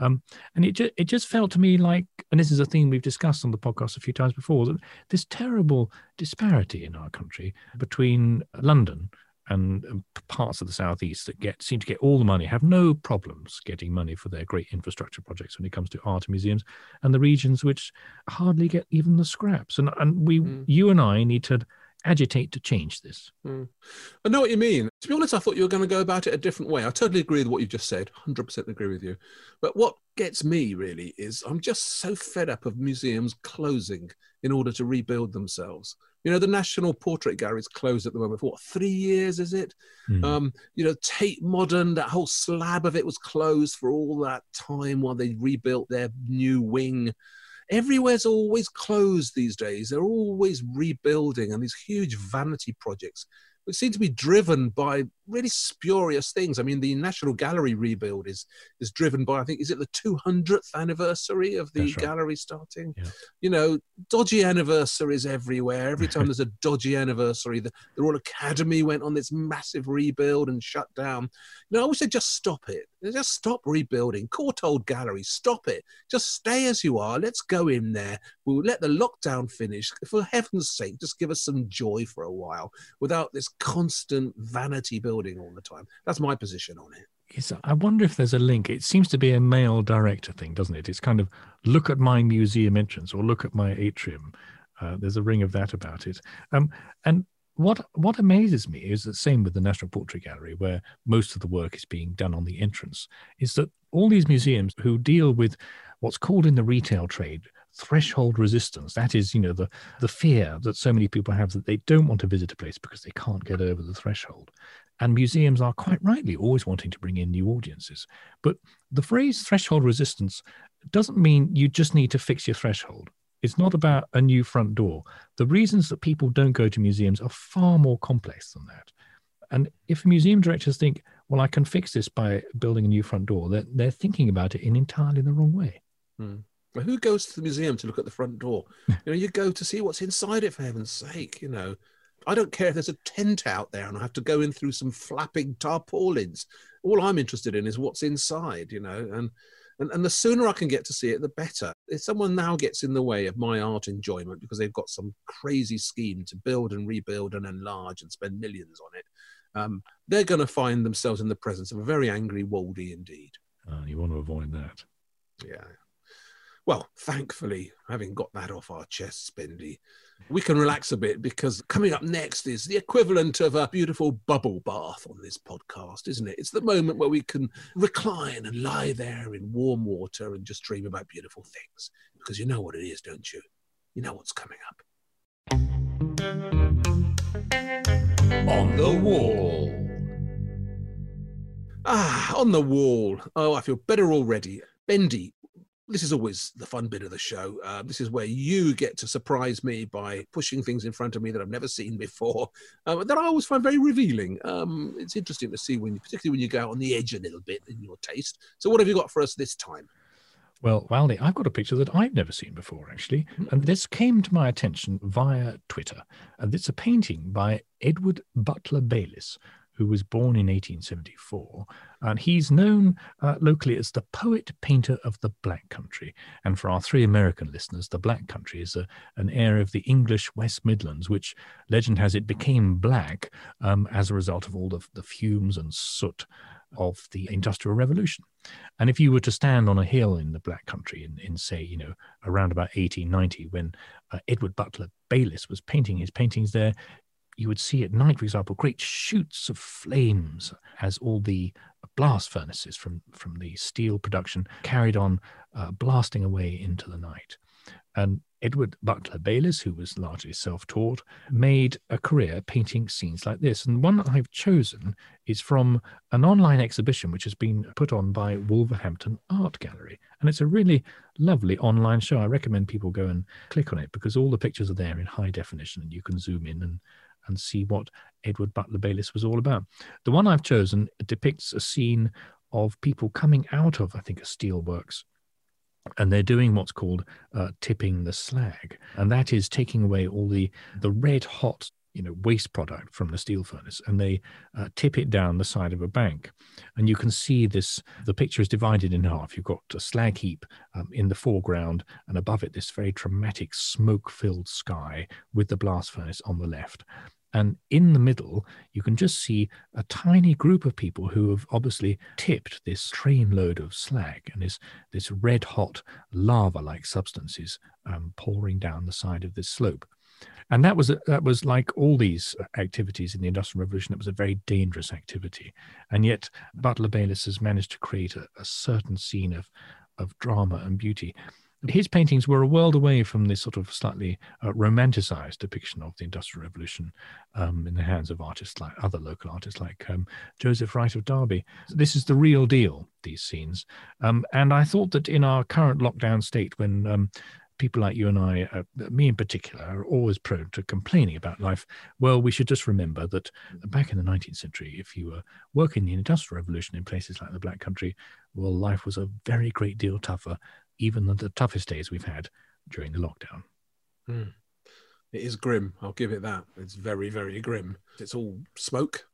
Um, and it just, it just felt to me like, and this is a theme we've discussed on the podcast a few times before, that this terrible disparity in our country between London, and parts of the southeast that get seem to get all the money have no problems getting money for their great infrastructure projects when it comes to art museums and the regions which hardly get even the scraps. And and we mm. you and i need to agitate to change this. Mm. i know what you mean. To be honest i thought you were going to go about it a different way. I totally agree with what you just said 100% agree with you. But what gets me really is i'm just so fed up of museums closing in order to rebuild themselves you know, the National Portrait Gallery is closed at the moment for what, three years, is it? Mm. Um, you know, Tate Modern, that whole slab of it was closed for all that time while they rebuilt their new wing. Everywhere's always closed these days. They're always rebuilding and these huge vanity projects which seem to be driven by really spurious things. I mean, the National Gallery rebuild is is driven by I think is it the 200th anniversary of the right. gallery starting? Yeah. You know, dodgy anniversaries everywhere. Every time there's a dodgy anniversary, the, the Royal Academy went on this massive rebuild and shut down. You know, I wish they'd just stop it. Just stop rebuilding. Courtauld Gallery, stop it. Just stay as you are. Let's go in there. We'll let the lockdown finish. For heaven's sake, just give us some joy for a while without this constant vanity building all the time. That's my position on it. Yes, I wonder if there's a link. It seems to be a male director thing, doesn't it? It's kind of look at my museum entrance or look at my atrium. Uh, there's a ring of that about it. Um, and what what amazes me is the same with the National Portrait Gallery, where most of the work is being done on the entrance, is that all these museums who deal with what's called in the retail trade threshold resistance. That is, you know, the the fear that so many people have that they don't want to visit a place because they can't get over the threshold. And museums are quite rightly always wanting to bring in new audiences. But the phrase threshold resistance doesn't mean you just need to fix your threshold It's not about a new front door. The reasons that people don't go to museums are far more complex than that. And if museum directors think, well, I can fix this by building a new front door, they're, they're thinking about it in entirely the wrong way. Hmm. Well, who goes to the museum to look at the front door? you know, you go to see what's inside it, for heaven's sake. You know, I don't care if there's a tent out there and I have to go in through some flapping tarpaulins. All I'm interested in is what's inside, you know, and, and, and the sooner I can get to see it, the better. If someone now gets in the way of my art enjoyment because they've got some crazy scheme to build and rebuild and enlarge and spend millions on it, um, they're going to find themselves in the presence of a very angry Waldy indeed. Uh, you want to avoid that. Yeah. Well, thankfully, having got that off our chests, Bendy, we can relax a bit because coming up next is the equivalent of a beautiful bubble bath on this podcast, isn't it? It's the moment where we can recline and lie there in warm water and just dream about beautiful things. Because you know what it is, don't you? You know what's coming up. On the wall. Ah, on the wall. Oh, I feel better already. Bendy, this is always the fun bit of the show. Uh, this is where you get to surprise me by pushing things in front of me that I've never seen before, uh, that I always find very revealing. Um, it's interesting to see when, particularly when you go out on the edge a little bit in your taste. So, what have you got for us this time? Well, Waldy, I've got a picture that I've never seen before, actually. And this came to my attention via Twitter. And it's a painting by Edward Butler Bayliss, who was born in 1874. And he's known uh, locally as the poet painter of the Black Country. And for our three American listeners, the Black Country is a, an area of the English West Midlands, which legend has it became black um, as a result of all the, the fumes and soot of the Industrial Revolution. And if you were to stand on a hill in the Black Country in, in say, you know, around about 1890, when uh, Edward Butler Bayliss was painting his paintings there, you would see at night, for example, great shoots of flames as all the blast furnaces from, from the steel production carried on uh, blasting away into the night. And Edward Butler Bayliss, who was largely self taught, made a career painting scenes like this. And one that I've chosen is from an online exhibition which has been put on by Wolverhampton Art Gallery. And it's a really lovely online show. I recommend people go and click on it because all the pictures are there in high definition and you can zoom in and and see what Edward Butler Bayliss was all about. The one I've chosen depicts a scene of people coming out of, I think, a steelworks and they're doing what's called uh, tipping the slag, and that is taking away all the the red hot you know waste product from the steel furnace and they uh, tip it down the side of a bank. And you can see this the picture is divided in half. You've got a slag heap um, in the foreground and above it this very dramatic smoke filled sky with the blast furnace on the left. And in the middle, you can just see a tiny group of people who have obviously tipped this trainload of slag and this, this red hot lava like substances um, pouring down the side of this slope. And that was that was like all these activities in the Industrial Revolution. It was a very dangerous activity, and yet Butler Bayliss has managed to create a, a certain scene of of drama and beauty his paintings were a world away from this sort of slightly uh, romanticized depiction of the Industrial Revolution um, in the hands of artists like other local artists like um, Joseph Wright of Derby. This is the real deal, these scenes. Um, and I thought that in our current lockdown state, when um, people like you and I, uh, me in particular, are always prone to complaining about life. Well, we should just remember that back in the 19th century, if you were working in the Industrial Revolution in places like the Black Country, well, life was a very great deal tougher even than the toughest days we've had during the lockdown. Mm. It is grim. I'll give it that. It's very, very grim. It's all smoke.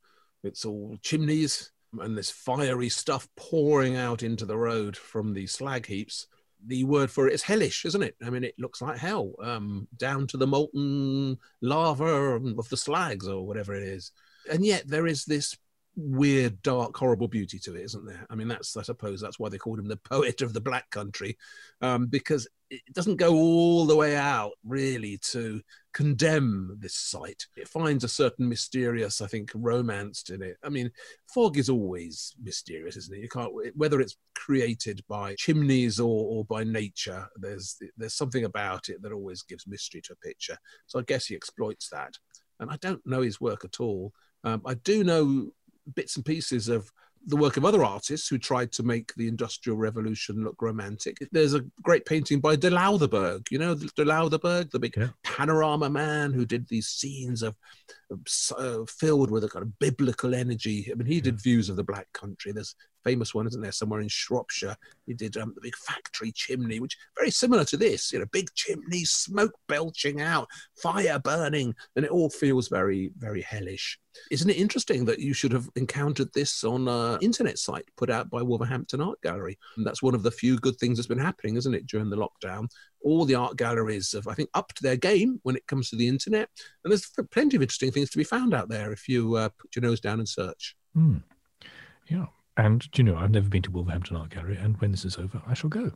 It's all chimneys and this fiery stuff pouring out into the road from the slag heaps. The word for it is hellish, isn't it? I mean, it looks like hell, um, down to the molten lava of the slags or whatever it is. And yet there is this weird, dark, horrible beauty to it, isn't there? I mean, that's I suppose that's why they called him the poet of the Black Country, um, because it doesn't go all the way out really to condemn this site. It finds a certain mysterious, I think, romance in it. I mean, fog is always mysterious, isn't it? You can't whether it's created by chimneys or, or by nature. There's there's something about it that always gives mystery to a picture. So I guess he exploits that. And I don't know his work at all. Um, I do know bits and pieces of the work of other artists who tried to make the Industrial Revolution look romantic. There's a great painting by De Loutherbourg, you know, De Loutherbourg, the big Yeah. panorama man who did these scenes of, of uh, filled with a kind of biblical energy. I mean, he did views of the Black Country. There's famous one, isn't there, somewhere in Shropshire. He did um, the big factory chimney, which very similar to this, you know, big chimney, smoke belching out, fire burning, and it all feels very, very hellish. Isn't it interesting that you should have encountered this on an internet site put out by Wolverhampton Art Gallery? And that's one of the few good things that's been happening, isn't it, during the lockdown? All the art galleries have, I think, upped their game when it comes to the internet. And there's plenty of interesting things to be found out there if you uh, put your nose down and search. Hmm. Yeah. And do you know, I've never been to Wolverhampton Art Gallery, and when this is over, I shall go.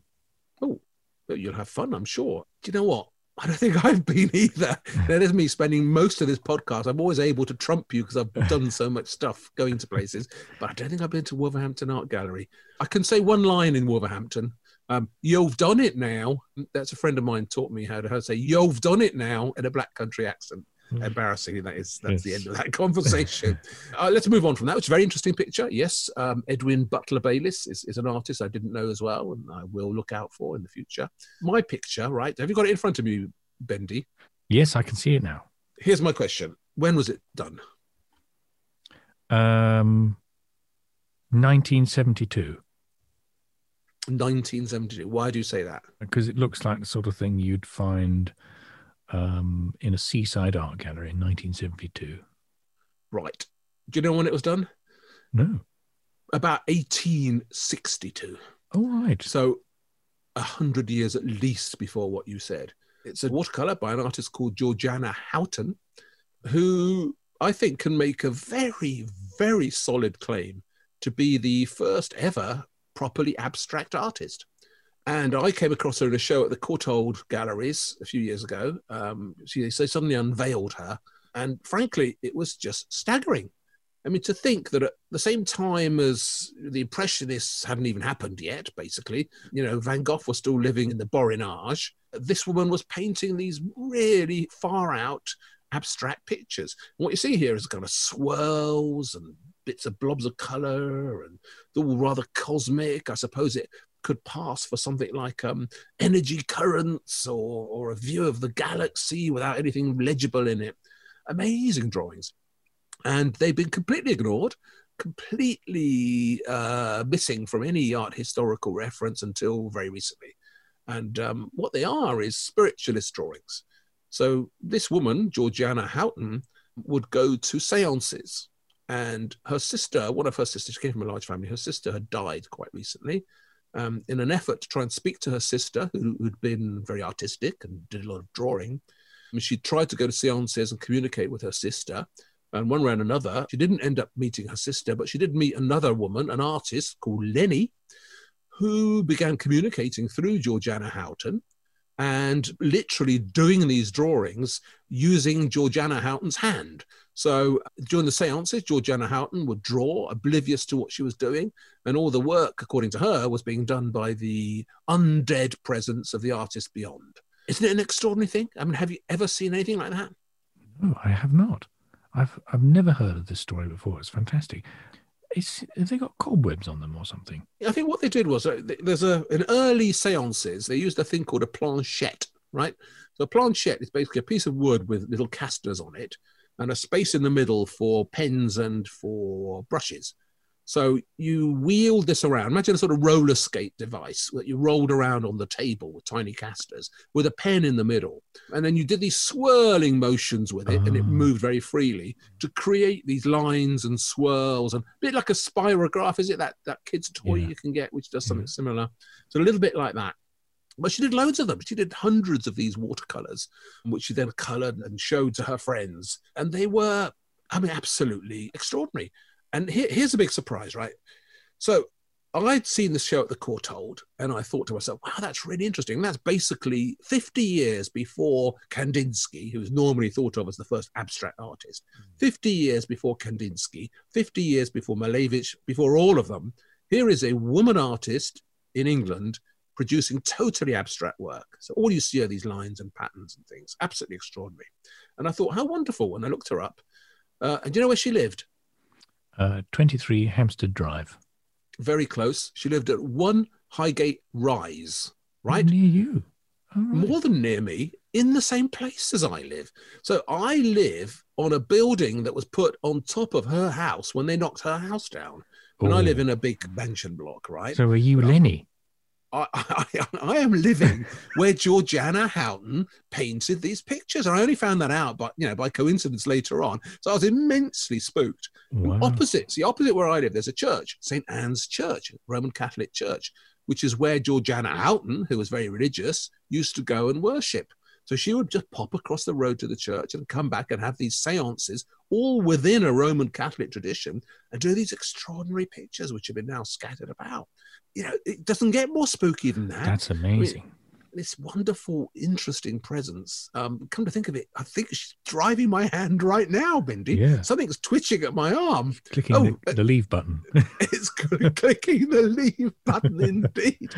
But you'll have fun, I'm sure. Do you know what? I don't think I've been either. That is me spending most of this podcast. I'm always able to trump you because I've done so much stuff going to places, but I don't think I've been to Wolverhampton Art Gallery. I can say one line in Wolverhampton. Um, you've done it now. That's a friend of mine taught me how to, how to say you've done it now in a black country accent. Embarrassingly, that is that's the end of that conversation. uh, let's move on from that. It's a very interesting picture. Yes, um, Edwin Butler Bayliss is, is an artist I didn't know as well, and I will look out for in the future. My picture, right? Have you got it in front of you, Bendy? Yes, I can see it now. Here's my question: When was it done? Um, 1972, 1972. Why do you say that? because it looks like the sort of thing you'd find um, in a seaside art gallery in 1972. Right. Do you know when it was done? No. About 1862. All right. So, a hundred years at least before what you said. It's a watercolor by an artist called Georgiana Houghton, who I think can make a very, very solid claim to be the first ever properly abstract artist. And I came across her in a show at the Courtauld Galleries a few years ago. Um, she, they suddenly unveiled her. And frankly, it was just staggering. I mean, to think that at the same time as the Impressionists hadn't even happened yet, basically, you know, Van Gogh was still living in the Borinage. This woman was painting these really far out abstract pictures. And what you see here is kind of swirls and bits of blobs of color and they're all rather cosmic. I suppose it could pass for something like um, energy currents or, or a view of the galaxy without anything legible in it. Amazing drawings. And they've been completely ignored, completely uh, missing from any art historical reference until very recently. And um, what they are is spiritualist drawings. So this woman, Georgiana Houghton, would go to seances. And her sister, one of her sisters, she came from a large family, her sister had died quite recently. Um, in an effort to try and speak to her sister, who, who'd been very artistic and did a lot of drawing, she tried to go to seances and communicate with her sister. And one way and another, she didn't end up meeting her sister, but she did meet another woman, an artist called Lenny, who began communicating through Georgiana Houghton and literally doing these drawings using Georgiana Houghton's hand. So during the seances, Georgiana Houghton would draw, oblivious to what she was doing, and all the work, according to her, was being done by the undead presence of the artist beyond. Isn't it an extraordinary thing? I mean, have you ever seen anything like that? No, I have not. I've I've never heard of this story before. It's fantastic. Have they got cobwebs on them or something? I think what they did was uh, there's a in early seances they used a thing called a planchette, right? So a planchette is basically a piece of wood with little casters on it and a space in the middle for pens and for brushes. So you wheeled this around. Imagine a sort of roller skate device that you rolled around on the table with tiny casters with a pen in the middle. And then you did these swirling motions with it and it Ah. moved very freely to create these lines and swirls and a bit like a spirograph, is it? That that kid's toy Yeah. you can get, which does something Yeah. similar. So a little bit like that. But she did loads of them. She did hundreds of these watercolors, which she then colored and showed to her friends. And they were, I mean, absolutely extraordinary. And here, here's a big surprise, right? So I'd seen the show at the Courtauld, and I thought to myself, wow, that's really interesting. That's basically 50 years before Kandinsky, who is normally thought of as the first abstract artist, 50 years before Kandinsky, 50 years before Malevich, before all of them. Here is a woman artist in England producing totally abstract work. So all you see are these lines and patterns and things. Absolutely extraordinary. And I thought, how wonderful. And I looked her up. Uh, and do you know where she lived? Uh, 23 Hampstead Drive. Very close. She lived at 1 Highgate Rise, right? Near you. Right. More than near me, in the same place as I live. So I live on a building that was put on top of her house when they knocked her house down. And I Oh. live in a big mansion block, right? So are you Lenny? I, I, I am living where Georgiana Houghton painted these pictures. I only found that out by, you know, by coincidence later on. So I was immensely spooked. Wow. Opposite, see, opposite where I live, there's a church, St. Anne's Church, Roman Catholic Church, which is where Georgiana Houghton, who was very religious, used to go and worship. So she would just pop across the road to the church and come back and have these seances, all within a Roman Catholic tradition, and do these extraordinary pictures, which have been now scattered about. You know, it doesn't get more spooky than that That's amazing. This wonderful, interesting presence. Um, come to think of it, I think she's driving my hand right now, Bendy. Yeah. Something's twitching at my arm. Clicking Oh, the, the leave button. It's clicking the leave button indeed.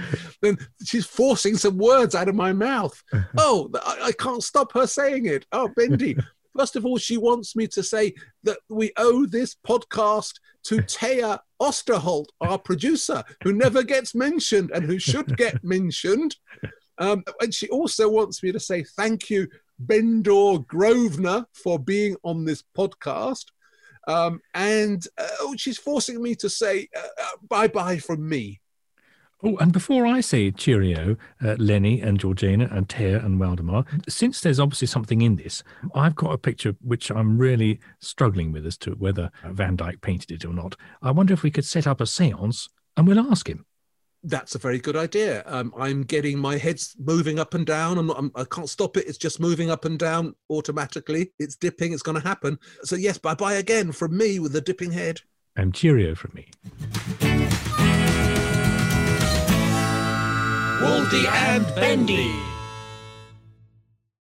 then she's forcing some words out of my mouth. Oh, I, I can't stop her saying it. Oh, Bendy. First of all, she wants me to say that we owe this podcast to Taya Osterholt, our producer, who never gets mentioned and who should get mentioned. Um, and she also wants me to say thank you, Bendor Grosvenor, for being on this podcast. Um, and uh, oh, she's forcing me to say uh, uh, bye bye from me. Oh, and before I say cheerio, uh, Lenny and Georgina and Taya and Waldemar, since there's obviously something in this, I've got a picture which I'm really struggling with as to whether Van Dyke painted it or not. I wonder if we could set up a seance and we'll ask him. That's a very good idea. Um, I'm getting my head's moving up and down. I'm not, I'm, I can't stop it. It's just moving up and down automatically. It's dipping. It's going to happen. So yes, bye bye again from me with the dipping head. And cheerio from me. Waldy and Bendy.